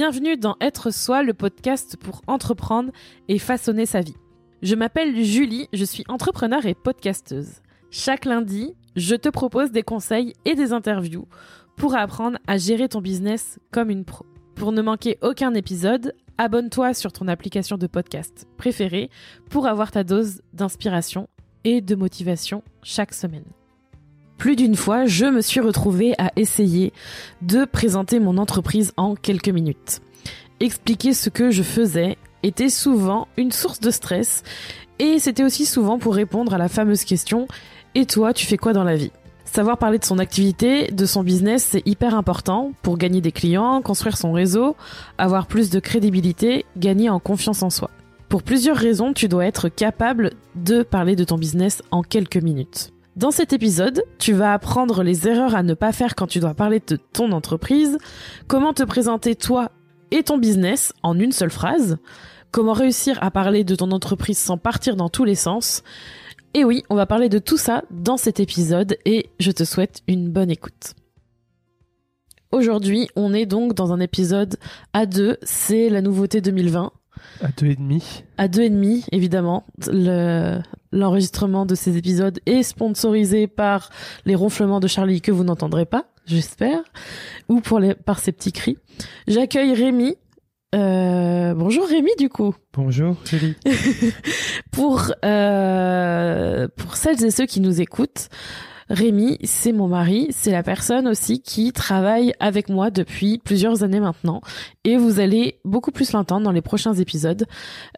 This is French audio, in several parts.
Bienvenue dans Être Soi, le podcast pour entreprendre et façonner sa vie. Je m'appelle Julie, je suis entrepreneur et podcasteuse. Chaque lundi, je te propose des conseils et des interviews pour apprendre à gérer ton business comme une pro. Pour ne manquer aucun épisode, abonne-toi sur ton application de podcast préférée pour avoir ta dose d'inspiration et de motivation chaque semaine. Plus d'une fois, je me suis retrouvée à essayer de présenter mon entreprise en quelques minutes. Expliquer ce que je faisais était souvent une source de stress et c'était aussi souvent pour répondre à la fameuse question Et toi, tu fais quoi dans la vie? Savoir parler de son activité, de son business, c'est hyper important pour gagner des clients, construire son réseau, avoir plus de crédibilité, gagner en confiance en soi. Pour plusieurs raisons, tu dois être capable de parler de ton business en quelques minutes. Dans cet épisode, tu vas apprendre les erreurs à ne pas faire quand tu dois parler de ton entreprise, comment te présenter toi et ton business en une seule phrase, comment réussir à parler de ton entreprise sans partir dans tous les sens. Et oui, on va parler de tout ça dans cet épisode et je te souhaite une bonne écoute. Aujourd'hui, on est donc dans un épisode à deux, c'est la nouveauté 2020. À deux et demi. À deux et demi, évidemment. Le, l'enregistrement de ces épisodes est sponsorisé par les ronflements de Charlie que vous n'entendrez pas, j'espère, ou pour les, par ses petits cris. J'accueille Rémi. Euh, bonjour Rémi du coup. Bonjour Julie. pour euh, pour celles et ceux qui nous écoutent, Rémi, c'est mon mari, c'est la personne aussi qui travaille avec moi depuis plusieurs années maintenant, et vous allez beaucoup plus l'entendre dans les prochains épisodes.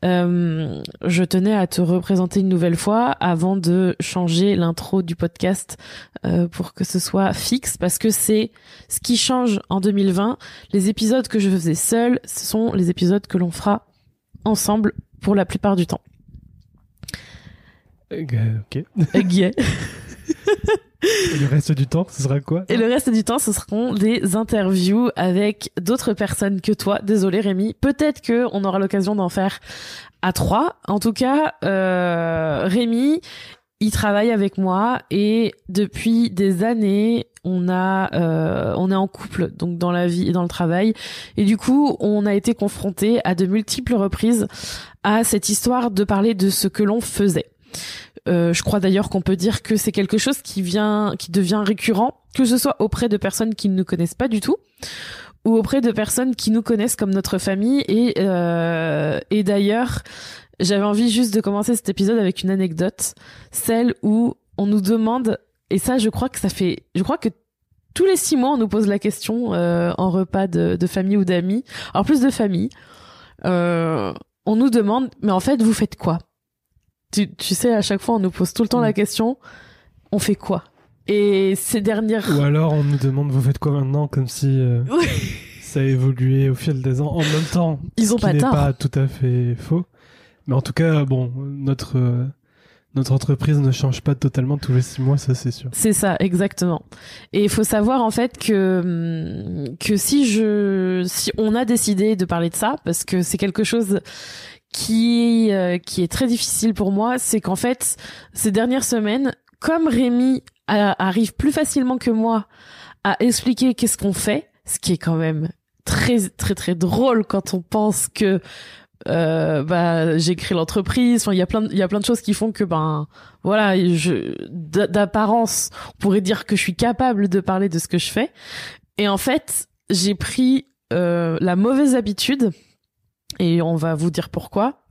Euh, je tenais à te représenter une nouvelle fois avant de changer l'intro du podcast euh, pour que ce soit fixe, parce que c'est ce qui change en 2020. Les épisodes que je faisais seul, ce sont les épisodes que l'on fera ensemble pour la plupart du temps. Euh, ok. Okay. Et le reste du temps, ce sera quoi Et le reste du temps, ce seront des interviews avec d'autres personnes que toi. Désolé Rémi. Peut-être que on aura l'occasion d'en faire à trois. En tout cas, euh, Rémi, il travaille avec moi et depuis des années, on a, euh, on est en couple, donc dans la vie et dans le travail. Et du coup, on a été confronté à de multiples reprises à cette histoire de parler de ce que l'on faisait. Euh, je crois d'ailleurs qu'on peut dire que c'est quelque chose qui vient, qui devient récurrent, que ce soit auprès de personnes qui ne nous connaissent pas du tout ou auprès de personnes qui nous connaissent comme notre famille. Et, euh, d'ailleurs, j'avais envie juste de commencer cet épisode avec une anecdote, celle où on nous demande, et ça, je crois que ça fait, je crois que tous les six mois, on nous pose la question euh, en repas de, famille ou d'amis, en plus de famille. On nous demande, mais en fait, vous faites quoi? Tu, tu sais, à chaque fois, on nous pose tout le temps la question, on fait quoi? Et ces dernières... Ou alors, on nous demande, vous faites quoi maintenant? Comme si euh, ça a évolué au fil des ans. En même temps, Ils ont ce pas qui pas tout à fait faux. Mais en tout cas, bon, notre... euh, notre entreprise ne change pas totalement tous les six mois, ça c'est sûr. C'est ça, exactement. Et il faut savoir en fait que hum, que si je si on a décidé de parler de ça parce que c'est quelque chose qui euh, qui est très difficile pour moi, c'est qu'en fait ces dernières semaines, comme Rémi a- arrive plus facilement que moi à expliquer qu'est-ce qu'on fait, ce qui est quand même très très très drôle quand on pense que euh, bah j'ai créé l'entreprise enfin il y a plein il y a plein de choses qui font que ben voilà je d'apparence on pourrait dire que je suis capable de parler de ce que je fais. Et en fait j'ai pris euh, la mauvaise habitude et on va vous dire pourquoi.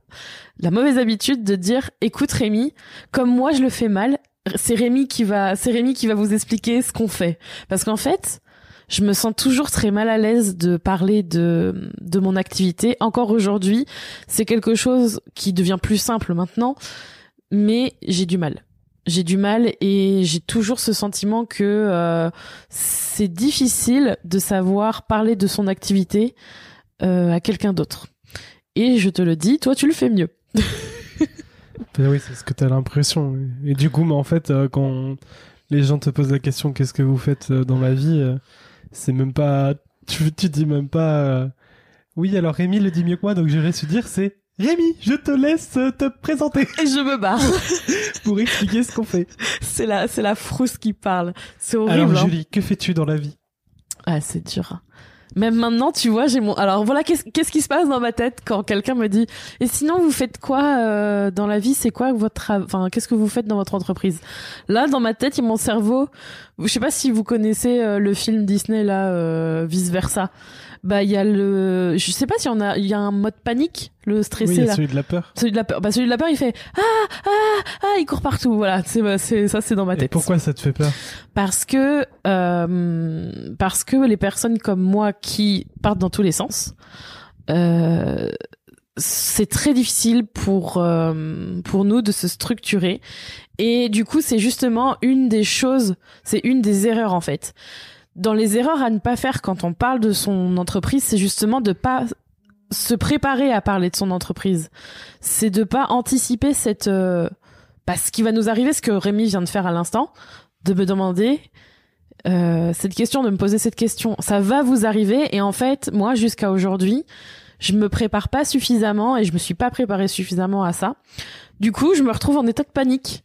La mauvaise habitude de dire écoute Rémi comme moi je le fais mal c'est Rémi qui va c'est qui va vous expliquer ce qu'on fait. Parce qu'en fait je me sens toujours très mal à l'aise de parler de de mon activité. Encore aujourd'hui c'est quelque chose qui devient plus simple maintenant mais j'ai du mal. J'ai du mal et j'ai toujours ce sentiment que euh, c'est difficile de savoir parler de son activité euh, à quelqu'un d'autre et je te le dis toi tu le fais mieux Ben oui, c'est ce que tu as l'impression. Et du coup, mais en fait, euh, quand les gens te posent la question qu'est-ce que vous faites euh, dans la vie, euh, c'est même pas. Tu, tu dis même pas. Oui, alors Rémi le dit mieux que moi, donc je vais se dire c'est Rémi, je te laisse te présenter et je me barre pour expliquer ce qu'on fait. c'est la c'est la frousse qui parle c'est horrible Alors hein. Julie, que fais-tu dans la vie? Ah c'est dur Même maintenant, tu vois, j'ai mon. Alors voilà, qu'est-ce qui se passe dans ma tête quand quelqu'un me dit Et sinon, vous faites quoi euh, dans la vie? C'est quoi votre, enfin, qu'est-ce que vous faites dans votre entreprise? Là, dans ma tête, il mon cerveau. Je sais pas si vous connaissez euh, le film Disney là, euh, vice versa bah il y a le je sais pas si on a il y a un mode panique le stressé oui, il y a là. celui de la peur. celui de la peur bah celui de la peur il fait ah ah ah il court partout. Voilà c'est bah, c'est ça c'est dans ma Et tête. pourquoi ça te fait peur? Parce que euh, parce que les personnes comme moi qui partent dans tous les sens euh, c'est très difficile pour euh, pour nous de se structurer. Et du coup c'est justement une des choses c'est une des erreurs en fait dans les erreurs à ne pas faire quand on parle de son entreprise, c'est justement de pas se préparer à parler de son entreprise. C'est de pas anticiper cette euh, bah, ce qui va nous arriver, ce que Rémi vient de faire à l'instant, de me demander euh, cette question, de me poser cette question. Ça va vous arriver et en fait, moi jusqu'à aujourd'hui, je me prépare pas suffisamment et je me suis pas préparée suffisamment à ça. Du coup, je me retrouve en état de panique.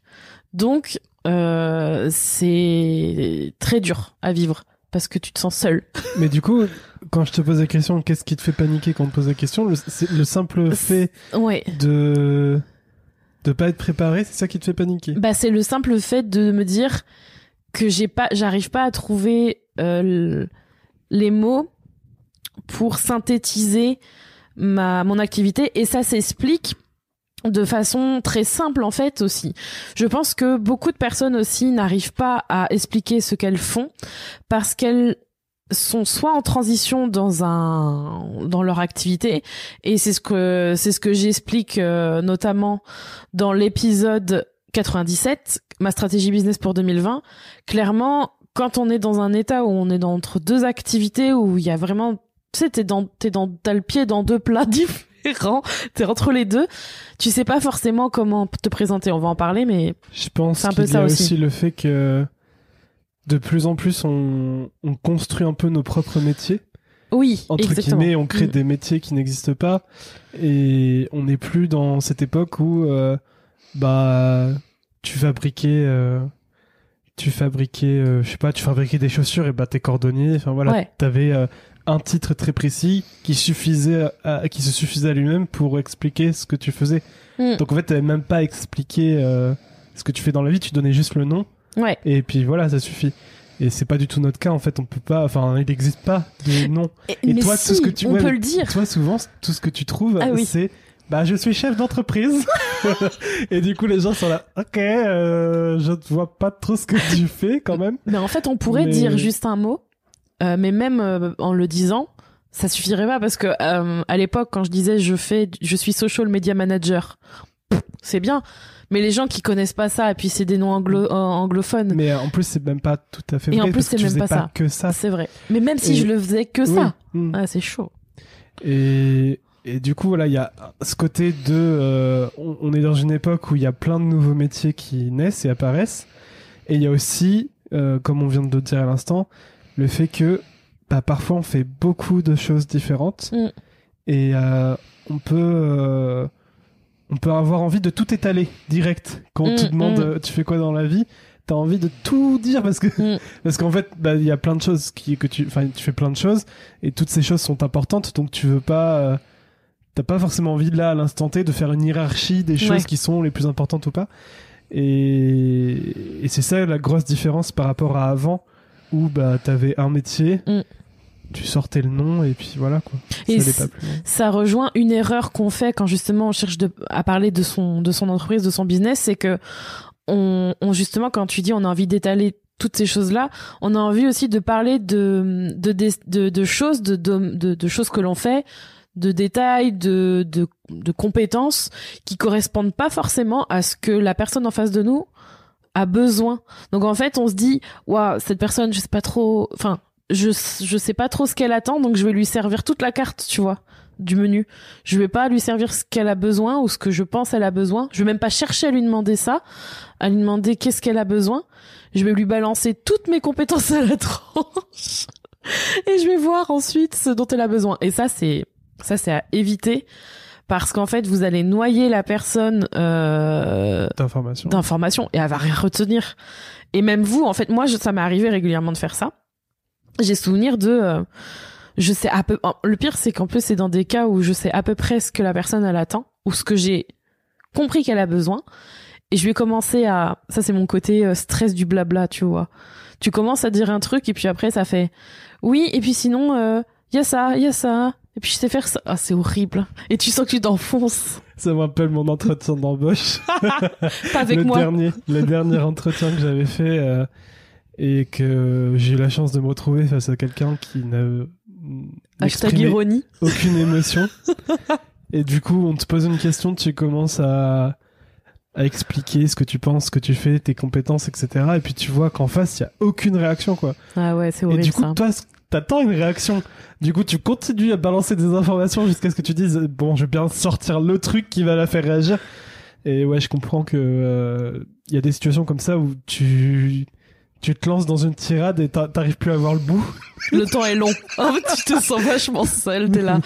Donc, euh, c'est très dur à vivre parce que tu te sens seul. Mais du coup, quand je te pose la question, qu'est-ce qui te fait paniquer quand on te pose la question? Le, simple fait Ouais. de de pas être préparé, c'est ça qui te fait paniquer? Bah c'est le simple fait de me dire que j'ai pas j'arrive pas à trouver euh, les mots pour synthétiser ma mon activité et ça s'explique de façon très simple en fait aussi. Je pense que beaucoup de personnes aussi n'arrivent pas à expliquer ce qu'elles font parce qu'elles sont soit en transition dans un dans leur activité et c'est ce que c'est ce que j'explique euh, notamment dans l'épisode 97 ma stratégie business pour 2020 clairement quand on est dans un état où on est dans- entre deux activités où il y a vraiment tu sais t'es dans t'es dans t'as le pied dans deux plats t'es entre les deux tu sais pas forcément comment te présenter on va en parler mais Je pense un peu qu'il y ça a aussi. aussi le fait que de plus en plus on, on construit un peu nos propres métiers. oui Entre exactement guillemets, on crée Mm. des métiers qui n'existent pas et on n'est plus dans cette époque où euh, bah tu fabriquais euh, tu fabriquais euh, je sais pas, tu fabriquais des chaussures et bah t'es cordonnier, enfin voilà, Ouais. t'avais un titre très précis qui suffisait à- qui se suffisait à lui-même pour expliquer ce que tu faisais. Mm. Donc en fait, t'avais même pas expliqué euh, ce que tu fais dans la vie, tu donnais juste le nom ouais et puis voilà, ça suffit. Et c'est pas du tout notre cas en fait, on peut pas enfin il n'existe pas de nom. Et mais toi, si, tout ce que tu- on ouais, peut le dire Toi souvent tout ce que tu trouves Ah oui. c'est bah je suis chef d'entreprise et du coup les gens sont là OK, euh, je ne vois pas trop ce que tu fais quand même. Mais en fait, on pourrait Mais- dire juste un mot, mais même euh, en le disant, ça suffirait pas parce que euh, à l'époque, quand je disais je fais, je suis social media manager, c'est bien. Mais les gens qui connaissent pas ça, et puis c'est des noms anglo euh, anglophones, Mais euh, en plus c'est même pas tout à fait Et vrai en plus, c'est même pas ça. que ça. c'est vrai. Mais même si Et- je le faisais que Oui. ça, Mm. ah, c'est chaud. Et, et du coup, voilà, il y a ce côté de. euh, on, on est dans une époque où il y a plein de nouveaux métiers qui naissent et apparaissent. Et il y a aussi, euh, comme on vient de le dire à l'instant, le fait que bah, parfois on fait beaucoup de choses différentes. Mm. Et euh, on peut. euh, on peut avoir envie de tout étaler direct. Quand on te Mm, demande mm. tu fais quoi dans la vie, t'as envie de tout dire parce que parce qu'en fait bah, il y a plein de choses qui que tu enfin tu fais plein de choses et toutes ces choses sont importantes donc tu veux pas euh, t'as pas forcément envie là à l'instant T de faire une hiérarchie des choses Ouais. qui sont les plus importantes ou pas et, et c'est ça la grosse différence par rapport à avant où bah t'avais un métier Mm. tu sortais le nom et puis voilà quoi Et ça pas plus rejoint une erreur qu'on fait quand justement on cherche de, à parler de son de son entreprise, de son business, c'est que on, on justement quand tu dis on a envie d'étaler toutes ces choses-là, on a envie aussi de parler de de de, de, de choses de, de de de choses que l'on fait, de détails, de, de de compétences qui correspondent pas forcément à ce que la personne en face de nous a besoin. Donc en fait, on se dit waouh, cette personne, je sais pas trop, enfin je je sais pas trop ce qu'elle attend donc je vais lui servir toute la carte tu vois du menu. Je vais pas lui servir ce qu'elle a besoin ou ce que je pense elle a besoin. Je vais même pas chercher à lui demander ça à lui demander qu'est-ce qu'elle a besoin. Je vais lui balancer toutes mes compétences à la tranche et je vais voir ensuite ce dont elle a besoin. Et ça c'est ça c'est à éviter parce qu'en fait vous allez noyer la personne euh, d'information d'informations et elle va rien retenir. Et même vous, en fait, moi, je, ça m'est arrivé régulièrement de faire ça. J'ai souvenir de, euh, je sais à peu. Le pire, c'est qu'en plus, c'est dans des cas où je sais à peu près ce que la personne elle attend ou ce que j'ai compris qu'elle a besoin. Et je vais commencer à. Ça, c'est mon côté euh, stress du blabla, tu vois. Tu commences à dire un truc et puis après, ça fait. Oui, et puis sinon, il euh, y a ça, il y a ça. Et puis je sais faire ça. Ah, c'est horrible. Et tu sens que tu t'enfonces. Ça me rappelle mon entretien d'embauche. Pas avec le moi. Dernier, le dernier entretien que j'avais fait euh, et que j'ai eu la chance de me retrouver face à quelqu'un qui n'a Hashtag ironie. aucune émotion. et du coup, on te pose une question, tu commences à, à expliquer ce que tu penses, ce que tu fais, tes compétences, etc. Et puis tu vois qu'en face, il y a aucune réaction, quoi. Ah ouais, c'est horrible Et du coup, ça. toi, t'attends une réaction. Du coup, tu continues à balancer des informations jusqu'à ce que tu dises, bon, je vais bien sortir le truc qui va la faire réagir. Et ouais, je comprends que euh, il y a des situations comme ça où tu tu te lances dans une tirade et t'a- t'arrives plus à voir le bout. Le temps est long. En fait, tu te sens vachement seul. T'es là.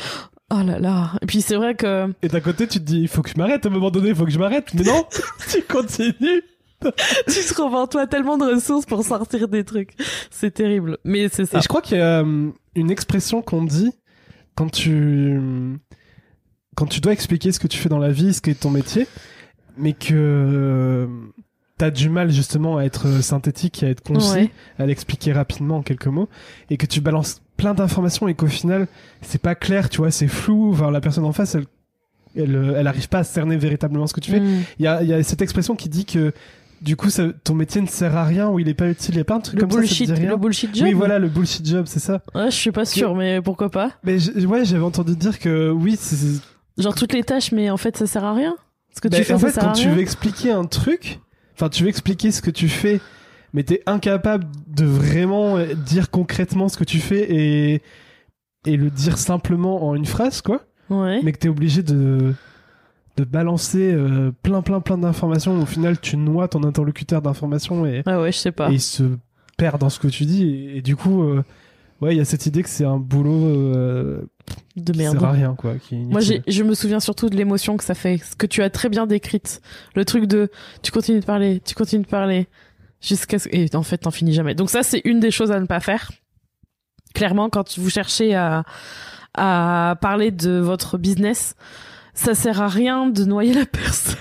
Oh là là. Et puis c'est vrai que Et d'un côté, tu te dis, il faut que je m'arrête. À un moment donné, il faut que je m'arrête. Mais non, tu continues. tu te trouves en toi tellement de ressources pour sortir des trucs. C'est terrible. Mais c'est ça. Et je crois qu'il y a euh, une expression qu'on dit quand tu quand tu dois expliquer ce que tu fais dans la vie, ce qui est ton métier, mais que euh, t'as du mal justement à être synthétique, à être concis, Ouais. à l'expliquer rapidement en quelques mots, et que tu balances plein d'informations et qu'au final c'est pas clair, tu vois, c'est flou. Enfin, la personne en face, elle elle, euh, elle arrive pas à cerner véritablement ce que tu fais. Mm. Il y a, il y a cette expression qui dit que du coup ça, ton métier ne sert à rien ou il est pas utile. Il y a de trucs Le comme ça, ça. rien le bullshit job. oui, voilà, le bullshit job, c'est ça. Ouais, je suis pas sûre, mais pourquoi pas. Mais je- ouais, j'avais entendu dire que oui, c'est. Genre toutes les tâches, mais en fait, ça sert à rien. Ce que Bah, tu fais, en ça fait, sert quand à tu veux expliquer un truc, enfin, tu veux expliquer ce que tu fais, mais t'es incapable de vraiment euh, dire concrètement ce que tu fais et et le dire simplement en une phrase, quoi. Ouais. Mais que t'es obligé de de balancer euh, plein plein plein d'informations. Au final, tu noies ton interlocuteur d'informations et, Ah ouais, je sais pas. et il se perd dans ce que tu dis. Et, et du coup, euh, ouais, il y a cette idée que c'est un boulot euh, De qui merde. sert à rien, quoi. Qui Moi, j'ai, je me souviens surtout de l'émotion que ça fait, ce que tu as très bien décrite. Le truc de, tu continues de parler, tu continues de parler, jusqu'à ce, et en fait, t'en finis jamais. Donc ça, c'est une des choses à ne pas faire. Clairement, quand vous cherchez à, à parler de votre business, ça sert à rien de noyer la personne.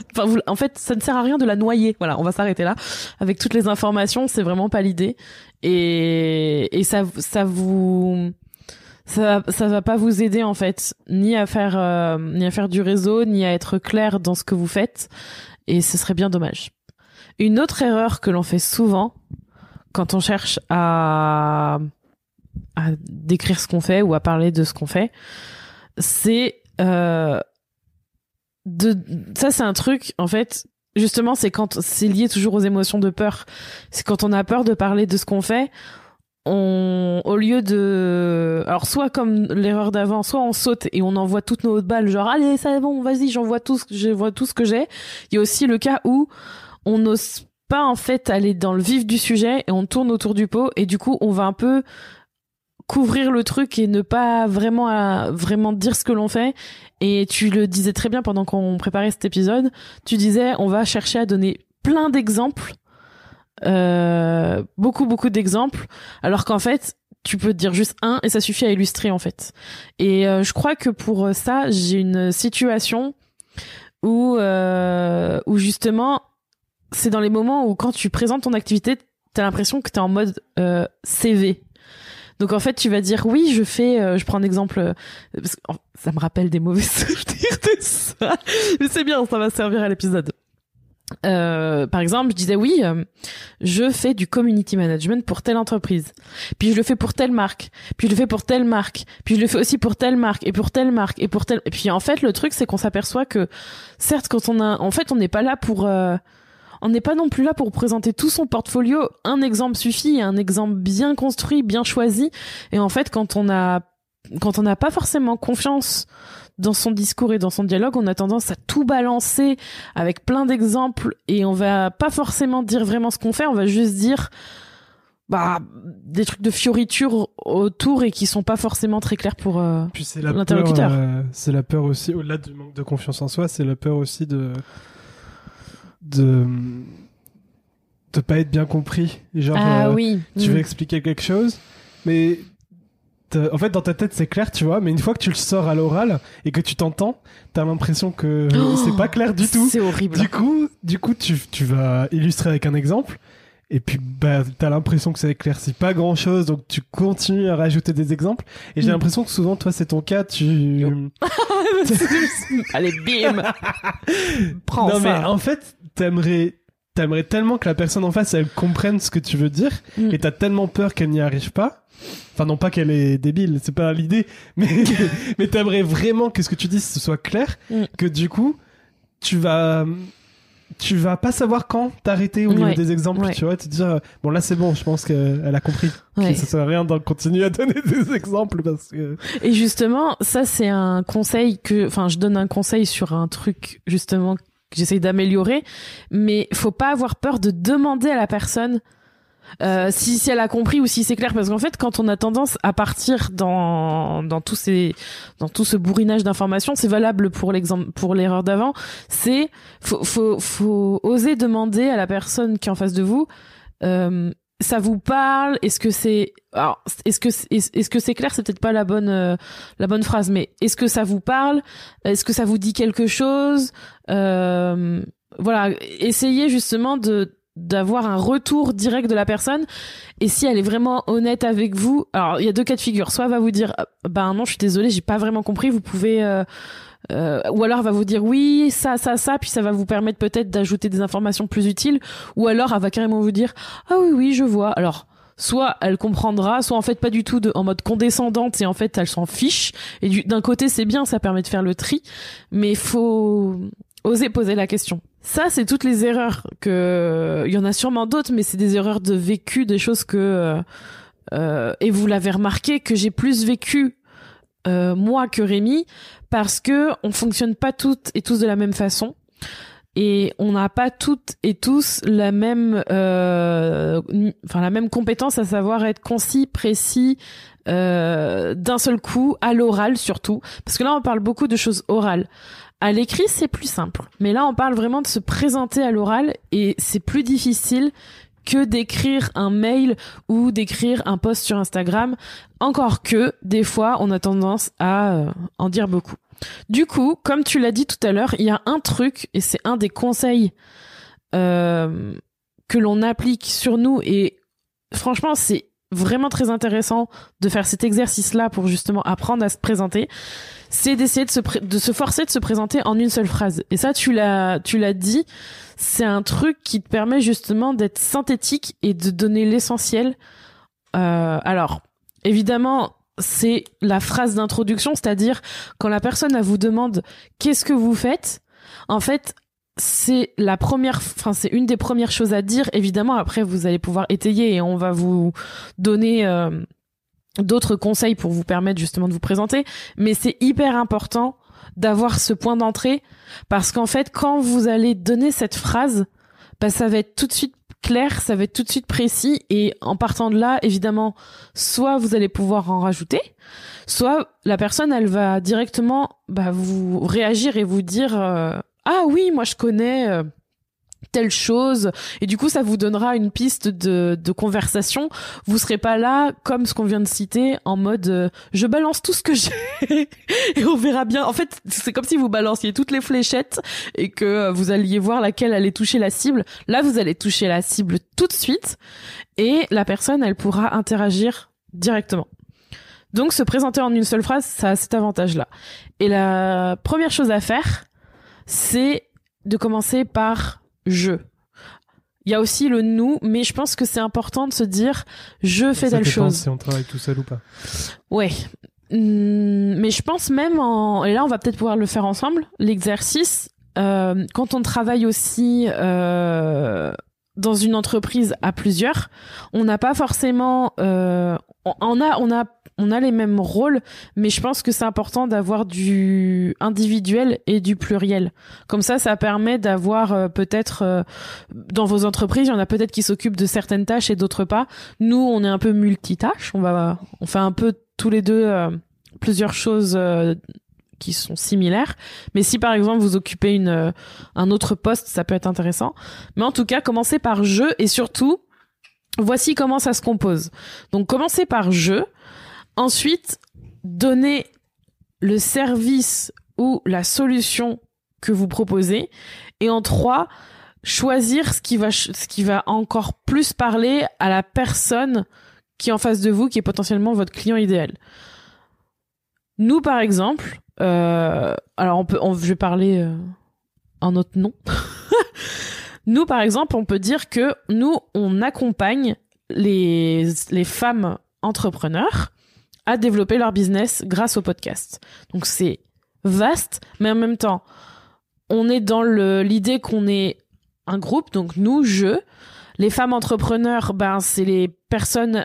En fait, ça ne sert à rien de la noyer. Voilà, on va s'arrêter là. Avec toutes les informations, c'est vraiment pas l'idée. Et, et ça, ça vous, ça, ça va pas vous aider en fait, ni à faire, euh, ni à faire du réseau, ni à être clair dans ce que vous faites. Et ce serait bien dommage. Une autre erreur que l'on fait souvent quand on cherche à, à décrire ce qu'on fait ou à parler de ce qu'on fait, c'est euh, de ça c'est un truc en fait justement c'est quand c'est lié toujours aux émotions de peur. C'est quand on a peur de parler de ce qu'on fait on au lieu de alors soit comme l'erreur d'avant soit on saute et on envoie toutes nos balles genre allez ça bon vas-y j'envoie tout ce je vois tout ce que j'ai. Il y a aussi le cas où on n'ose pas en fait aller dans le vif du sujet et on tourne autour du pot et du coup on va un peu couvrir le truc et ne pas vraiment à- vraiment dire ce que l'on fait. Et tu le disais très bien pendant qu'on préparait cet épisode. Tu disais on va chercher à donner plein d'exemples euh, beaucoup beaucoup d'exemples. Alors qu'en fait tu peux dire juste un et ça suffit à illustrer en fait. Et euh, je crois que pour ça j'ai une situation où euh, où justement c'est dans les moments où quand tu présentes ton activité t'as l'impression que t'es en mode euh, CV donc en fait, tu vas dire oui, je fais. euh, je prends un exemple. euh, parce que, ça me rappelle des mauvais souvenirs de ça, mais c'est bien, ça va servir à l'épisode. Euh, par exemple, je disais oui, je fais du community management pour telle entreprise, puis je le fais pour telle marque, puis je le fais pour telle marque, puis je le fais aussi pour telle marque et pour telle marque et pour telle. Et puis en fait, le truc c'est qu'on s'aperçoit que certes, quand on a, en fait, on n'est pas là pour on n'est pas non plus là pour présenter tout son portfolio. Un exemple suffit, un exemple bien construit, bien choisi. Et en fait, quand on a, quand on n'a pas forcément confiance dans son discours et dans son dialogue, on a tendance à tout balancer avec plein d'exemples et on va pas forcément dire vraiment ce qu'on fait. On va juste dire, bah, des trucs de fioritures autour et qui sont pas forcément très clairs pour. euh, L'interlocuteur. euh, c'est la peur aussi, au-delà du manque de confiance en soi, c'est la peur aussi de de de pas être bien compris. Genre, Ah euh, oui. tu Mm. veux expliquer quelque chose, mais en fait, dans ta tête, c'est clair, tu vois, mais une fois que tu le sors à l'oral et que tu t'entends, t'as l'impression que Oh, c'est pas clair du tout. C'est horrible. Du coup, du coup, tu, tu vas illustrer avec un exemple. Et puis, bah, t'as l'impression que ça éclaircit pas grand chose, donc tu continues à rajouter des exemples. Et j'ai Mm. l'impression que souvent, toi, c'est ton cas, tu. Allez, bim Prends non, mais en fait, t'aimerais, t'aimerais tellement que la personne en face, elle comprenne ce que tu veux dire, Mm. et t'as tellement peur qu'elle n'y arrive pas. Enfin, non pas qu'elle est débile, c'est pas l'idée, mais, mais t'aimerais vraiment que ce que tu dis ce soit clair, Mm. que du coup, tu vas, tu vas pas savoir quand t'arrêter au niveau Ouais, des exemples, ouais. tu vois, te dire, euh, bon là c'est bon, je pense qu'elle a compris. Ouais. Que ça sert à rien d'en continuer à donner des exemples parce que. Et justement, ça c'est un conseil que, enfin, je donne un conseil sur un truc justement que j'essaye d'améliorer, mais faut pas avoir peur de demander à la personne euh, si, si elle a compris ou si c'est clair, parce qu'en fait, quand on a tendance à partir dans dans tous ces dans tout ce bourrinage d'informations, c'est valable pour l'exemple pour l'erreur d'avant, c'est faut faut faut oser demander à la personne qui est en face de vous. Euh, ça vous parle? Est-ce que c'est alors est-ce que est-ce que c'est clair? C'est peut-être pas la bonne euh, la bonne phrase, mais est-ce que ça vous parle? Est-ce que ça vous dit quelque chose? Euh, Voilà, essayez justement de d'avoir un retour direct de la personne. Et si elle est vraiment honnête avec vous alors il y a deux cas de figure. Soit elle va vous dire ben non je suis désolée j'ai pas vraiment compris vous pouvez euh, euh, ou alors elle va vous dire oui ça ça ça puis ça va vous permettre peut-être d'ajouter des informations plus utiles. Ou alors elle va carrément vous dire ah oui oui je vois. Alors soit elle comprendra soit en fait pas du tout de, en mode condescendante et en fait elle s'en fiche. Et du- d'un côté c'est bien ça permet de faire le tri. Mais faut oser poser la question ça c'est toutes les erreurs que il y en a sûrement d'autres mais c'est des erreurs de vécu des choses que euh, euh, et vous l'avez remarqué que j'ai plus vécu euh, moi que Rémi parce que on fonctionne pas toutes et tous de la même façon et on n'a pas toutes et tous la même enfin la même compétence à savoir être concis précis d'un seul coup à l'oral surtout parce que là on parle beaucoup de choses orales à l'écrit c'est plus simple. Mais là on parle vraiment de se présenter à l'oral et c'est plus difficile que d'écrire un mail ou d'écrire un post sur Instagram. Encore que des fois on a tendance à euh, en dire beaucoup. Du coup, comme tu l'as dit tout à l'heure, il y a un truc, et c'est un des conseils euh, que l'on applique sur nous, et franchement, c'est vraiment très intéressant de faire cet exercice-là pour justement apprendre à se présenter, c'est d'essayer de se, de se forcer de se présenter en une seule phrase. Et ça, tu l'as, tu l'as dit, c'est un truc qui te permet justement d'être synthétique et de donner l'essentiel. Euh, alors, évidemment, c'est la phrase d'introduction, c'est-à-dire quand la personne elle vous demande qu'est-ce que vous faites, en fait, c'est la première, enfin c'est une des premières choses à dire. Évidemment, après vous allez pouvoir étayer et on va vous donner euh, d'autres conseils pour vous permettre justement de vous présenter. Mais c'est hyper important d'avoir ce point d'entrée parce qu'en fait, quand vous allez donner cette phrase, bah, ça va être tout de suite clair, ça va être tout de suite précis et en partant de là, évidemment, soit vous allez pouvoir en rajouter, soit la personne elle va directement bah, vous réagir et vous dire euh, ah oui moi je connais euh, telle chose. Et du coup ça vous donnera une piste de, de conversation. Vous serez pas là comme ce qu'on vient de citer en mode euh, je balance tout ce que j'ai et on verra bien. En fait c'est comme si vous balanciez toutes les fléchettes et que euh, vous alliez voir laquelle allait toucher la cible. Là vous allez toucher la cible tout de suite et la personne elle pourra interagir directement. Donc se présenter en une seule phrase, ça a cet avantage-là. Et la première chose à faire, c'est de commencer par je. Il y a aussi le nous, mais je pense que c'est important de se dire je fais Ça telle chose. Si on travaille tout seul ou pas. Ouais. Hum, mais je pense même en et là on va peut-être pouvoir le faire ensemble l'exercice euh, quand on travaille aussi euh, dans une entreprise à plusieurs on n'a pas forcément euh, on a on a on a les mêmes rôles mais je pense que c'est important d'avoir du individuel et du pluriel comme ça ça permet d'avoir euh, peut-être euh, dans vos entreprises il y en a peut-être qui s'occupent de certaines tâches et d'autres pas nous on est un peu multitâche on va on fait un peu tous les deux euh, plusieurs choses qui sont similaires. Mais si par exemple vous occupez une, un autre poste, ça peut être intéressant. Mais en tout cas, commencez par jeu et surtout, voici comment ça se compose. Donc commencez par jeu. Ensuite, donner le service ou la solution que vous proposez. Et en trois, choisir ce qui va, ce qui va encore plus parler à la personne qui est en face de vous, qui est potentiellement votre client idéal. Nous, par exemple, euh, alors on peut, je vais parler euh, en notre nom. nous, par exemple, on peut dire que nous, on accompagne les, les femmes entrepreneurs à développer leur business grâce au podcast. Donc c'est vaste, mais en même temps, on est dans l'idée qu'on est un groupe, donc nous, je. Les femmes entrepreneurs, ben c'est les personnes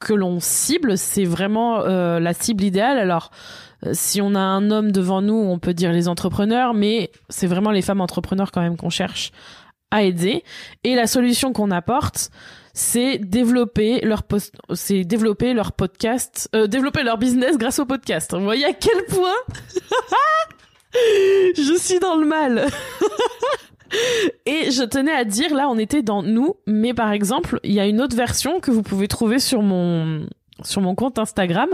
que l'on cible, c'est vraiment euh, la cible idéale. Alors, euh, si on a un homme devant nous, on peut dire les entrepreneurs, mais c'est vraiment les femmes entrepreneurs quand même qu'on cherche à aider. Et la solution qu'on apporte, c'est développer leur post c'est développer leur podcast, euh, développer leur business grâce au podcast. Vous voyez à quel point je suis dans le mal. Et je tenais à dire, là, on était dans nous, mais par exemple, il y a une autre version que vous pouvez trouver sur mon sur mon compte Instagram,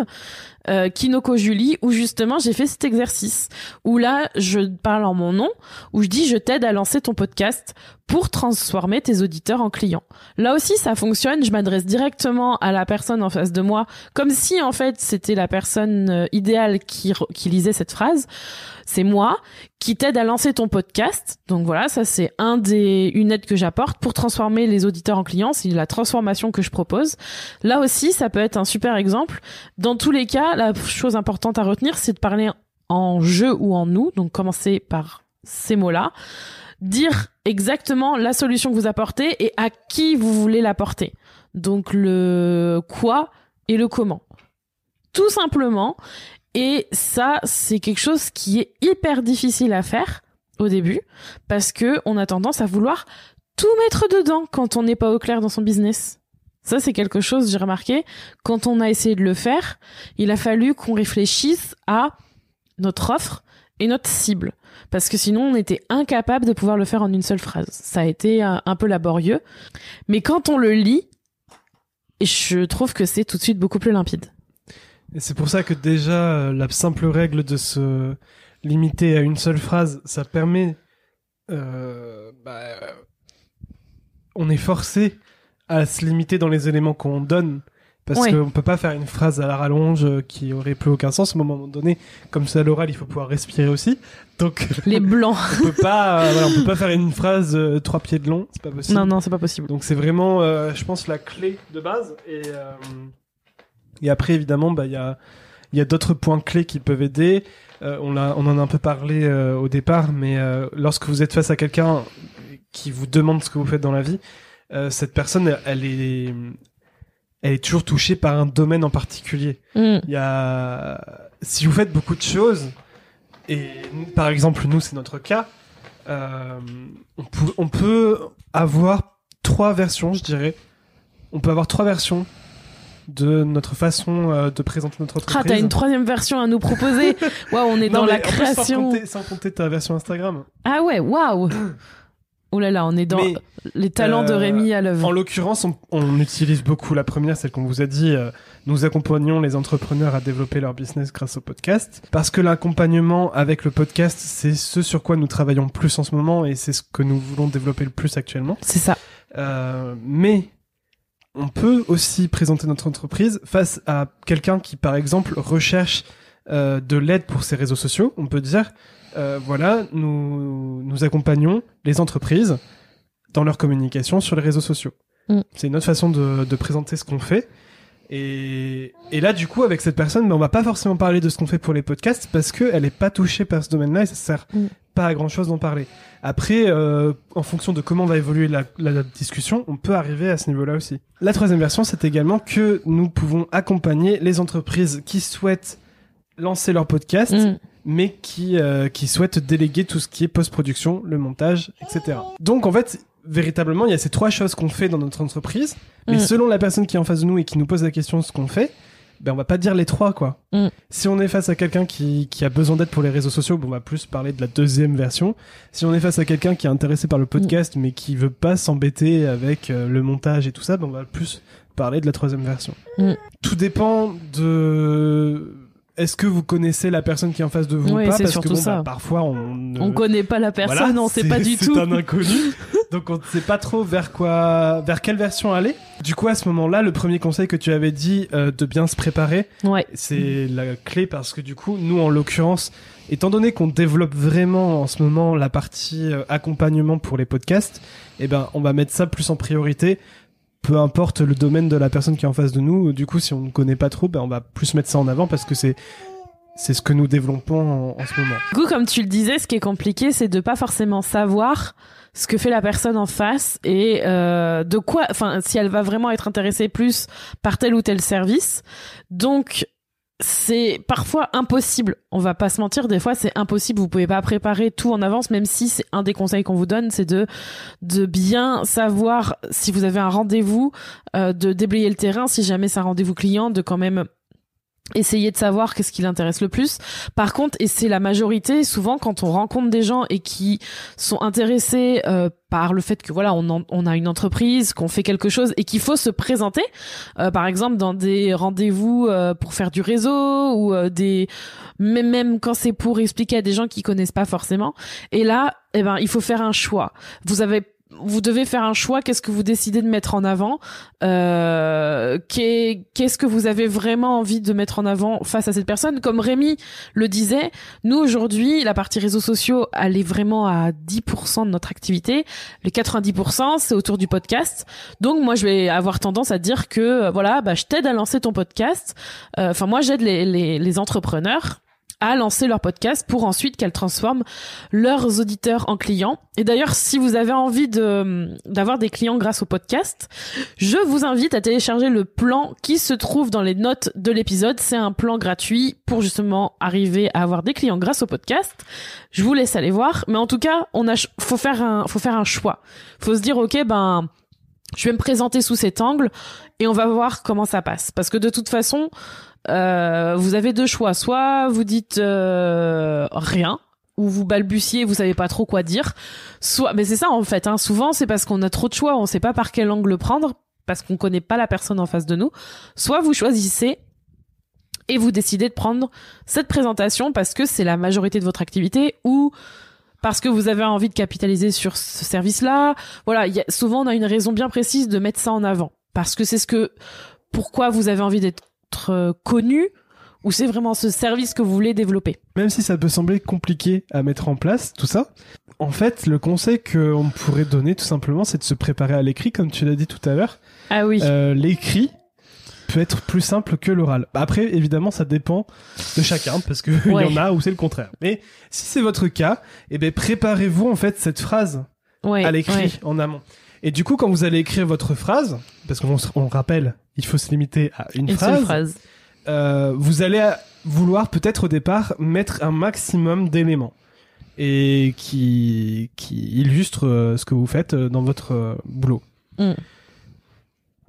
euh, Kinoko où justement j'ai fait cet exercice, où là je parle en mon nom, où je dis je t'aide à lancer ton podcast pour transformer tes auditeurs en clients. Là aussi ça fonctionne, je m'adresse directement à la personne en face de moi, comme si en fait c'était la personne euh, idéale qui, qui lisait cette phrase. C'est moi qui t'aide à lancer ton podcast. Donc voilà, ça c'est une aide que j'apporte pour transformer les auditeurs en clients, c'est la transformation que je propose. Là aussi, ça peut être un super exemple. Dans tous les cas, la chose importante à retenir, c'est de parler en je ou en nous, donc commencer par ces mots-là, dire exactement la solution que vous apportez et à qui vous voulez l'apporter. Donc le quoi et le comment. Tout simplement. Et ça, c'est quelque chose qui est hyper difficile à faire au début parce que on a tendance à vouloir tout mettre dedans quand on n'est pas au clair dans son business. Ça, c'est quelque chose, j'ai remarqué, quand on a essayé de le faire, il a fallu qu'on réfléchisse à notre offre et notre cible. Parce que sinon, on était incapable de pouvoir le faire en une seule phrase. Ça a été un, peu laborieux. Mais quand on le lit, je trouve que c'est tout de suite beaucoup plus limpide. Et c'est pour ça que déjà, euh, la simple règle de se limiter à une seule phrase, ça permet... Euh, bah, on est forcé à se limiter dans les éléments qu'on donne. Parce qu'on peut pas faire une phrase à la rallonge euh, qui aurait plus aucun sens. À un moment donné, comme c'est à l'oral, il faut pouvoir respirer aussi. Donc les blancs. on peut pas, euh, on peut pas faire une phrase euh, trois pieds de long. C'est pas possible. Non, non, c'est pas possible. Donc c'est vraiment, je pense, la clé de base. Et et après, évidemment, bah il y a y a d'autres points clés qui peuvent aider. on a, on en a un peu parlé au départ, mais lorsque vous êtes face à quelqu'un qui vous demande ce que vous faites dans la vie, euh, cette personne, elle est, elle est toujours touchée par un domaine en particulier. Mm. Il y a, si vous faites beaucoup de choses, et par exemple nous c'est notre cas, euh, on, peut, on peut avoir trois versions, je dirais. On peut avoir trois versions de notre façon euh, de présenter notre entreprise. Ah, t'as une troisième version à nous proposer Waouh, on est dans la création. sans, compter, ta version Instagram. Ah ouais, waouh Oh là là, on est dans les talents de Rémi à l'œuvre. En l'occurrence, on, utilise beaucoup la première, celle qu'on vous a dit. Euh, nous accompagnons les entrepreneurs à développer leur business grâce au podcast. Parce que l'accompagnement avec le podcast, c'est ce sur quoi nous travaillons plus en ce moment et c'est ce que nous voulons développer le plus actuellement. C'est ça. Euh, mais on peut aussi présenter notre entreprise face à quelqu'un qui, par exemple, recherche euh, de l'aide pour ses réseaux sociaux. On peut dire, euh, voilà, nous, nous accompagnons les entreprises dans leur communication sur les réseaux sociaux. Mm. C'est une autre façon de, de présenter ce qu'on fait. Et, et, là, du coup, avec cette personne, ben, on va pas forcément parler de ce qu'on fait pour les podcasts parce qu'elle est pas touchée par ce domaine-là et ça sert mm. Pas à grand chose d'en parler. Après, euh, en fonction de comment va évoluer la, la, discussion, on peut arriver à ce niveau-là aussi. La troisième version, c'est également que nous pouvons accompagner les entreprises qui souhaitent lancer leur podcast mm mais qui, euh, qui souhaitent déléguer tout ce qui est post-production, le montage, etc. Donc en fait, véritablement, il y a ces trois choses qu'on fait dans notre entreprise, mais mm. selon la personne qui est en face de nous et qui nous pose la question ce qu'on fait, ben on va pas dire les trois quoi. Mm. Si on est face à quelqu'un qui, qui a besoin d'aide pour les réseaux sociaux, bon, on va plus parler de la deuxième version. Si on est face à quelqu'un qui est intéressé par le podcast mais qui veut pas s'embêter avec euh, le montage et tout ça, ben on va plus parler de la troisième version. Mm. Tout dépend de est-ce que vous connaissez la personne qui est en face de vous Oui, ou pas Parce que bon, ça. bah, parfois on ne- On connaît pas la personne, Voilà, on sait pas du tout. C'est un inconnu, donc on ne sait pas trop vers quoi, vers quelle version aller. Du coup, à ce moment-là, le premier conseil que tu avais dit euh, de bien se préparer, Ouais. c'est la clé parce que du coup, nous, en l'occurrence, étant donné qu'on développe vraiment en ce moment la partie euh, accompagnement pour les podcasts, eh ben, on va mettre ça plus en priorité. Peu importe le domaine de la personne qui est en face de nous. Du coup, si on ne connaît pas trop, ben, on va plus mettre ça en avant parce que c'est c'est ce que nous développons en, ce moment. Du coup, comme tu le disais, ce qui est compliqué, c'est de pas forcément savoir ce que fait la personne en face et euh, de quoi, enfin, si elle va vraiment être intéressée plus par tel ou tel service. Donc, c'est parfois impossible. On va pas se mentir, des fois c'est impossible. Vous pouvez pas préparer tout en avance, même si c'est un des conseils qu'on vous donne, c'est de de bien savoir si vous avez un rendez-vous, euh, de déblayer le terrain. Si jamais c'est un rendez-vous client, de quand même essayer de savoir qu'est-ce qui l'intéresse le plus. Par contre, et c'est la majorité, souvent quand on rencontre des gens et qui sont intéressés euh, par le fait que voilà, on, en- on a une entreprise, qu'on fait quelque chose et qu'il faut se présenter, euh, par exemple dans des rendez-vous euh, pour faire du réseau ou euh, des même même quand c'est pour expliquer à des gens qui connaissent pas forcément. Et là, eh ben, il faut faire un choix. Vous avez vous devez faire un choix. Qu'est-ce que vous décidez de mettre en avant euh, qu'est- Qu'est-ce que vous avez vraiment envie de mettre en avant face à cette personne? Comme Rémi le disait, nous aujourd'hui, la partie réseaux sociaux, elle est vraiment à 10% de notre activité. Les 90%, c'est autour du podcast. Donc moi, je vais avoir tendance à dire que euh, voilà, bah, je t'aide à lancer ton podcast. Euh, Enfin, moi, j'aide les, les, les entrepreneurs à lancer leur podcast pour ensuite qu'elles transforment leurs auditeurs en clients. Et d'ailleurs, si vous avez envie de d'avoir des clients grâce au podcast, je vous invite à télécharger le plan qui se trouve dans les notes de l'épisode. C'est un plan gratuit pour justement arriver à avoir des clients grâce au podcast. Je vous laisse aller voir, mais en tout cas, on a faut faire un faut faire un choix. Faut se dire OK, ben je vais me présenter sous cet angle et on va voir comment ça passe parce que de toute façon, euh, vous avez deux choix. Soit vous dites euh, rien, ou vous balbutiez, vous savez pas trop quoi dire. Soit, mais c'est ça en fait. Hein, souvent, c'est parce qu'on a trop de choix, on sait pas par quel angle prendre, parce qu'on connaît pas la personne en face de nous. Soit vous choisissez et vous décidez de prendre cette présentation parce que c'est la majorité de votre activité ou parce que vous avez envie de capitaliser sur ce service-là. Voilà, souvent on a une raison bien précise de mettre ça en avant parce que c'est ce que pourquoi vous avez envie d'être euh, connu ou c'est vraiment ce service que vous voulez développer? Même si ça peut sembler compliqué à mettre en place, tout ça, en fait, le conseil qu'on pourrait donner tout simplement, c'est de se préparer à l'écrit, comme tu l'as dit tout à l'heure. Ah oui. Euh, l'écrit peut être plus simple que l'oral. Après, évidemment, ça dépend de chacun, parce que il Ouais. y en a où c'est le contraire. Mais si c'est votre cas, eh ben, préparez-vous en fait cette phrase ouais, à l'écrit ouais. en amont. Et du coup, quand vous allez écrire votre phrase, parce qu'on on rappelle, il faut se limiter à une Une phrase, seule phrase. euh, vous allez vouloir peut-être au départ mettre un maximum d'éléments et qui qui illustrent euh, ce que vous faites euh, dans votre boulot. Mm.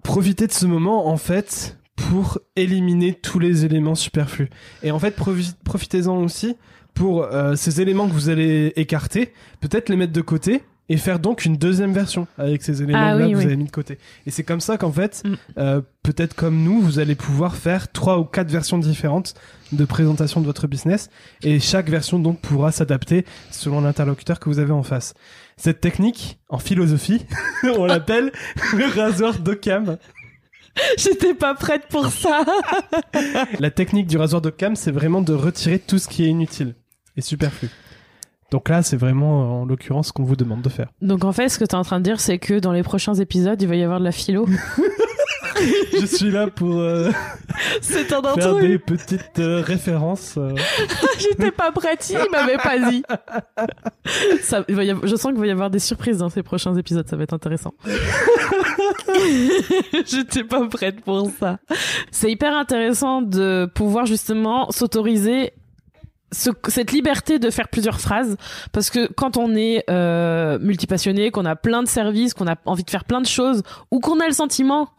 Profitez de ce moment en fait pour éliminer tous les éléments superflus. Et en fait, profi- profitez-en aussi pour euh, ces éléments que vous allez écarter, peut-être les mettre de côté et faire donc une deuxième version avec ces éléments-là Ah oui, que vous avez mis de côté. Et c'est comme ça qu'en fait, Mm. euh, peut-être comme nous, vous allez pouvoir faire trois ou quatre versions différentes de présentation de votre business et chaque version donc pourra s'adapter selon l'interlocuteur que vous avez en face. Cette technique, en philosophie, on l'appelle le rasoir d'Occam. J'étais pas prête pour ça. La technique du rasoir d'Occam, c'est vraiment de retirer tout ce qui est inutile et superflu. Donc là, c'est vraiment en l'occurrence ce qu'on vous demande de faire. Donc en fait, ce que tu es en train de dire, c'est que dans les prochains épisodes, il va y avoir de la philo. Je suis là pour euh, c'est un faire des petites euh, références. euh. J'étais pas prête, il m'avait pas dit. Ça, il va y avoir- je sens qu'il va y avoir des surprises dans ces prochains épisodes, ça va être intéressant. J'étais pas prête pour ça. C'est hyper intéressant de pouvoir justement s'autoriser ce- cette liberté de faire plusieurs phrases parce que quand on est euh, multipassionné, qu'on a plein de services, qu'on a envie de faire plein de choses ou qu'on a le sentiment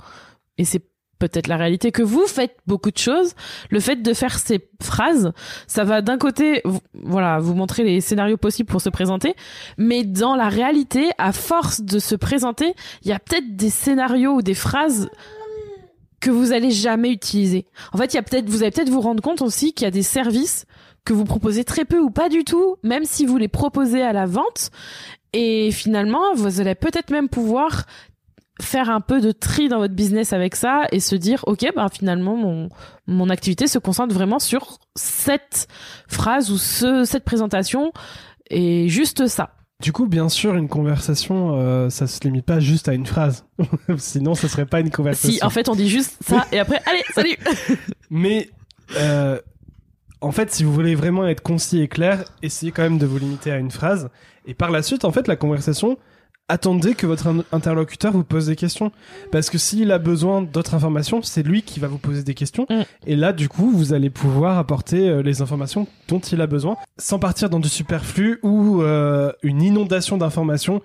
et c'est peut-être la réalité que vous faites beaucoup de choses, le fait de faire ces phrases, ça va d'un côté voilà, vous montrer les scénarios possibles pour se présenter, mais dans la réalité, à force de se présenter, il y a peut-être des scénarios ou des phrases que vous allez jamais utiliser. En fait, il y a peut-être, vous allez peut-être vous rendre compte aussi qu'il y a des services que vous proposez très peu ou pas du tout, même si vous les proposez à la vente. Et finalement, vous allez peut-être même pouvoir faire un peu de tri dans votre business avec ça et se dire ok ben finalement mon mon activité se concentre vraiment sur cette phrase ou ce cette présentation et juste ça du coup, bien sûr, une conversation, euh, ça se limite pas juste à une phrase. Sinon, ce serait pas une conversation. Si, en fait, on dit juste ça et après, allez, salut. Mais euh, en fait, si vous voulez vraiment être concis et clair, essayez quand même de vous limiter à une phrase. Et par la suite, en fait, la conversation, attendez que votre interlocuteur vous pose des questions. Parce que s'il a besoin d'autres informations, c'est lui qui va vous poser des questions. Mm. Et là, du coup, vous allez pouvoir apporter euh, les informations dont il a besoin, sans partir dans du superflu ou euh, une inondation d'informations.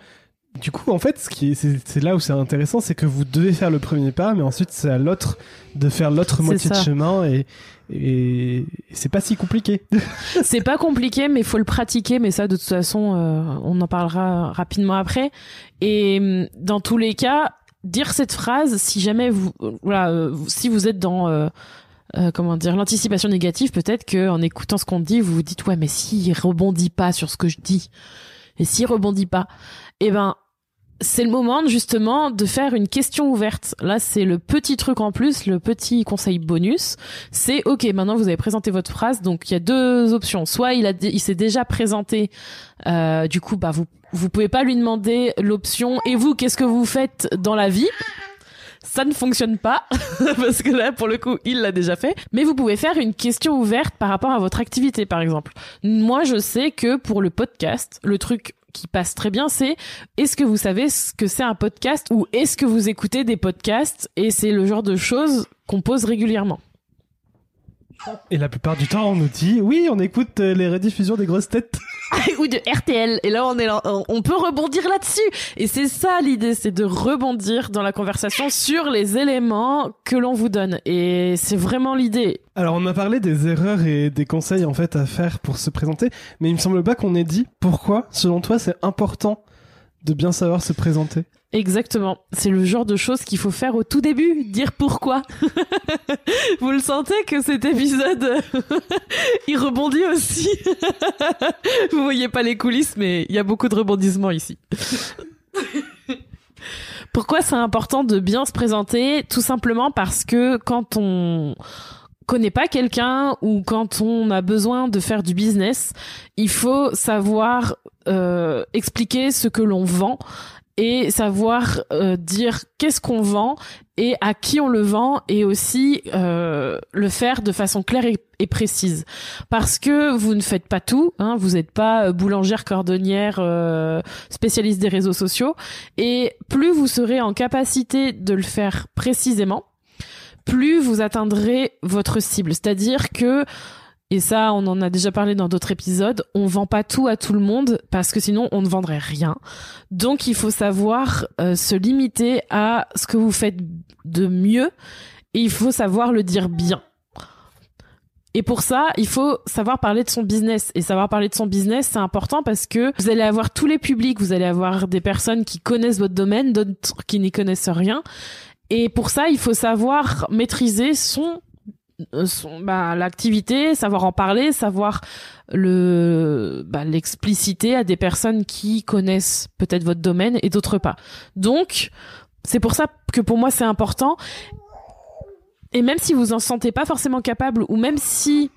Du coup, en fait, ce qui c'est là où c'est intéressant, c'est que vous devez faire le premier pas, mais ensuite c'est à l'autre de faire l'autre moitié de chemin et, et c'est pas si compliqué. c'est pas compliqué, mais faut le pratiquer. Mais ça, de toute façon, euh, on en parlera rapidement après. Et hum, dans tous les cas, dire cette phrase, si jamais vous, voilà, euh, si vous êtes dans euh, comment dire l'anticipation négative, peut-être que en écoutant ce qu'on dit, vous vous dites ouais, mais s'il rebondit pas sur ce que je dis, et s'il rebondit pas, eh ben c'est le moment justement de faire une question ouverte. Là, c'est le petit truc en plus, le petit conseil bonus. C'est ok, maintenant vous avez présenté votre phrase, donc il y a deux options. Soit il s'est déjà présenté, euh, du coup, bah vous vous pouvez pas lui demander l'option. Et vous, qu'est-ce que vous faites dans la vie? Ça ne fonctionne pas parce que là pour le coup il l'a déjà fait mais vous pouvez faire une question ouverte par rapport à votre activité par exemple moi je sais que pour le podcast le truc qui passe très bien, c'est est-ce que vous savez ce que c'est un podcast ou est-ce que vous écoutez des podcasts et c'est le genre de choses qu'on pose régulièrement. Et la plupart du temps, on nous dit oui, on écoute euh, les rediffusions des grosses têtes. Ou de RTL. Et là, on est on peut rebondir là-dessus. Et c'est ça l'idée, c'est de rebondir dans la conversation sur les éléments que l'on vous donne. Et c'est vraiment l'idée. Alors, on a parlé des erreurs et des conseils en fait à faire pour se présenter, mais il me semble pas qu'on ait dit pourquoi, selon toi, c'est important de bien savoir se présenter. Exactement. C'est le genre de choses qu'il faut faire au tout début, dire pourquoi. Vous le sentez que cet épisode, il rebondit aussi. Vous voyez pas les coulisses, mais il y a beaucoup de rebondissements ici. Pourquoi c'est important de bien se présenter? Tout simplement parce que quand on connaît pas quelqu'un ou quand on a besoin de faire du business, il faut savoir euh, expliquer ce que l'on vend et savoir euh, dire qu'est-ce qu'on vend et à qui on le vend et aussi euh, le faire de façon claire et, précise. Parce que vous ne faites pas tout hein, vous n'êtes pas boulangère cordonnière euh, spécialiste des réseaux sociaux et plus vous serez en capacité de le faire précisément plus vous atteindrez votre cible c'est-à-dire que et ça, on en a déjà parlé dans d'autres épisodes. On vend pas tout à tout le monde parce que sinon on ne vendrait rien. Donc il faut savoir euh, se limiter à ce que vous faites de mieux et il faut savoir le dire bien. Et pour ça, il faut savoir parler de son business. Et savoir parler de son business, c'est important parce que vous allez avoir tous les publics, vous allez avoir des personnes qui connaissent votre domaine, d'autres qui n'y connaissent rien. Et pour ça, il faut savoir maîtriser son euh, bah, l'activité, savoir en parler, savoir le bah, l'expliciter à des personnes qui connaissent peut-être votre domaine et d'autres pas. Donc c'est pour ça que pour moi c'est important. Et même si vous en sentez pas forcément capable ou même si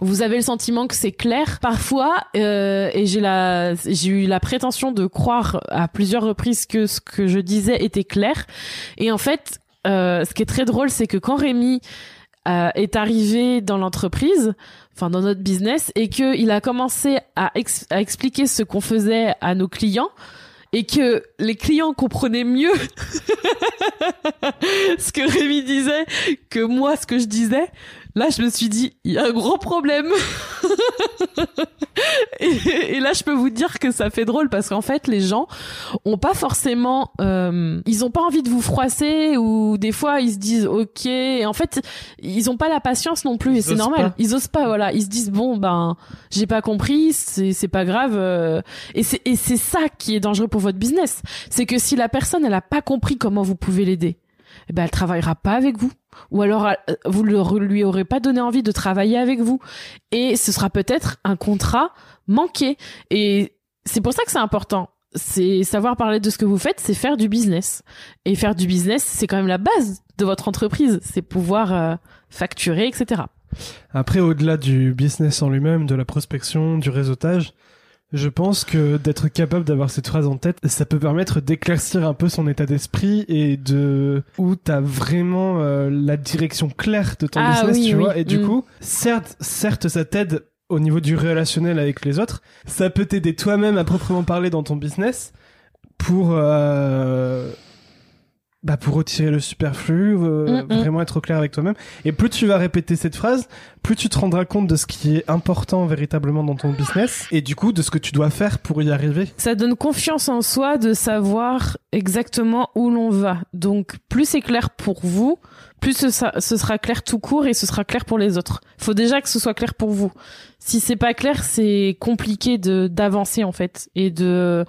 vous avez le sentiment que c'est clair. Parfois, euh, et j'ai la, j'ai eu la prétention de croire à plusieurs reprises que ce que je disais était clair. Et en fait, euh, ce qui est très drôle, c'est que quand Rémi euh, est arrivé dans l'entreprise, enfin dans notre business, et qu'il a commencé à expliquer ce qu'on faisait à nos clients et que les clients comprenaient mieux ce que Rémi disait que moi ce que je disais, Là, je me suis dit, il y a un gros problème. et, là, je peux vous dire que ça fait drôle parce qu'en fait, les gens ont pas forcément, euh, ils ont pas envie de vous froisser ou des fois ils se disent ok. Et en fait, ils ont pas la patience non plus et c'est normal. Ils osent pas, voilà. Ils se disent bon ben, j'ai pas compris, c'est c'est pas grave. Euh. et c'est et c'est ça qui est dangereux pour votre business, c'est que si la personne elle a pas compris comment vous pouvez l'aider eh ben, elle travaillera pas avec vous. Ou alors, euh, vous ne lui aurez pas donné envie de travailler avec vous. Et ce sera peut-être un contrat manqué. Et c'est pour ça que c'est important. C'est savoir parler de ce que vous faites, c'est faire du business. Et faire du business, c'est quand même la base de votre entreprise. C'est pouvoir euh, facturer, etc. Après, au-delà du business en lui-même, de la prospection, du réseautage, je pense que d'être capable d'avoir cette phrase en tête, ça peut permettre d'éclaircir un peu son état d'esprit et de où t'as vraiment euh, la direction claire de ton Ah business, oui, tu oui. vois. Et du Mm. coup, certes, certes, ça t'aide au niveau du relationnel avec les autres. Ça peut t'aider toi-même à proprement parler dans ton business pour euh, bah pour retirer le superflu, euh, Mm, mm. vraiment être au clair avec toi-même. Et plus tu vas répéter cette phrase, plus tu te rendras compte de ce qui est important véritablement dans ton business et du coup de ce que tu dois faire pour y arriver. Ça donne confiance en soi de savoir exactement où l'on va. Donc, plus c'est clair pour vous, plus ce, ce sera clair tout court et ce sera clair pour les autres. Faut déjà que ce soit clair pour vous. Si c'est pas clair, c'est compliqué de d'avancer en fait et de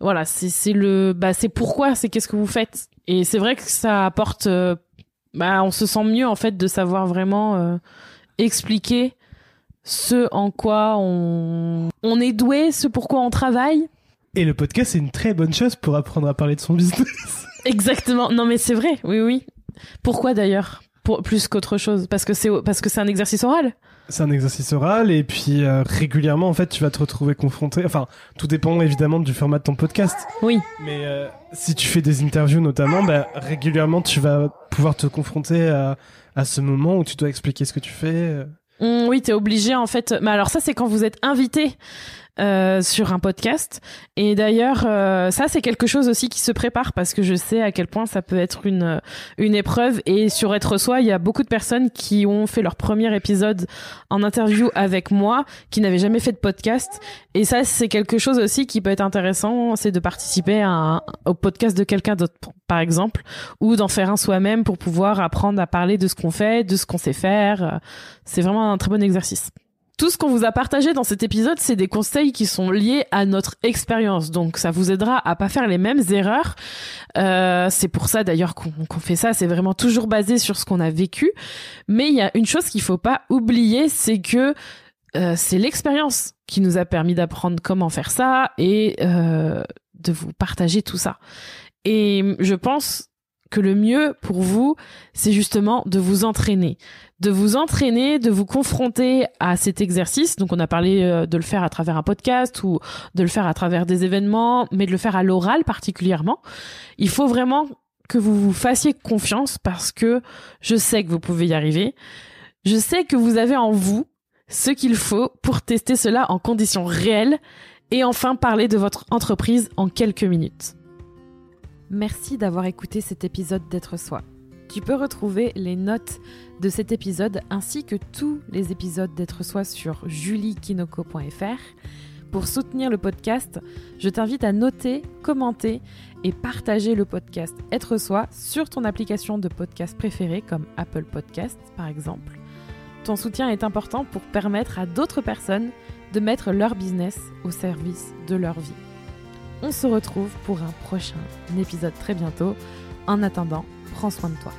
voilà, c'est c'est le bah c'est pourquoi, c'est qu'est-ce que vous faites. Et c'est vrai que ça apporte euh, bah on se sent mieux en fait de savoir vraiment euh, expliquer ce en quoi on on est doué, ce pourquoi on travaille. Et le podcast c'est une très bonne chose pour apprendre à parler de son business. Exactement. Non, mais c'est vrai. Oui, oui. Pourquoi d'ailleurs? Pour plus qu'autre chose Parce que c'est parce que c'est un exercice oral. C'est un exercice oral et puis euh, régulièrement en fait tu vas te retrouver confronté. Enfin, tout dépend évidemment du format de ton podcast. Oui. Mais euh, si tu fais des interviews notamment, bah, régulièrement tu vas pouvoir te confronter à, à ce moment où tu dois expliquer ce que tu fais. euh. Mm, oui, t'es obligé en fait. Mais alors ça, c'est quand vous êtes invité euh, sur un podcast. Et d'ailleurs, euh, ça c'est quelque chose aussi qui se prépare parce que je sais à quel point ça peut être une une épreuve. Et sur être soi, il y a beaucoup de personnes qui ont fait leur premier épisode en interview avec moi, qui n'avaient jamais fait de podcast. Et ça, c'est quelque chose aussi qui peut être intéressant, c'est de participer à un- au podcast de quelqu'un d'autre, par exemple, ou d'en faire un soi-même pour pouvoir apprendre à parler de ce qu'on fait, de ce qu'on sait faire. C'est vraiment un très bon exercice. Tout ce qu'on vous a partagé dans cet épisode, c'est des conseils qui sont liés à notre expérience. Donc, ça vous aidera à pas faire les mêmes erreurs. Euh, c'est pour ça d'ailleurs qu'on fait ça. C'est vraiment toujours basé sur ce qu'on a vécu. Mais il y a une chose qu'il faut pas oublier, c'est que euh, c'est l'expérience qui nous a permis d'apprendre comment faire ça et euh, de vous partager tout ça. Et je pense que le mieux pour vous, c'est justement de vous entraîner. De vous entraîner, de vous confronter à cet exercice. Donc on a parlé euh, de le faire à travers un podcast ou de le faire à travers des événements, mais de le faire à l'oral particulièrement. Il faut vraiment que vous vous fassiez confiance parce que je sais que vous pouvez y arriver. Je sais que vous avez en vous ce qu'il faut pour tester cela en conditions réelles et enfin parler de votre entreprise en quelques minutes. Merci d'avoir écouté cet épisode d'être soi. Tu peux retrouver les notes de cet épisode ainsi que tous les épisodes d'être soi sur juliekinoko.fr. Pour soutenir le podcast, je t'invite à noter, commenter et partager le podcast Être soi sur ton application de podcast préférée comme Apple Podcasts par exemple. Ton soutien est important pour permettre à d'autres personnes de mettre leur business au service de leur vie. On se retrouve pour un prochain épisode très bientôt. En attendant, prends soin de toi.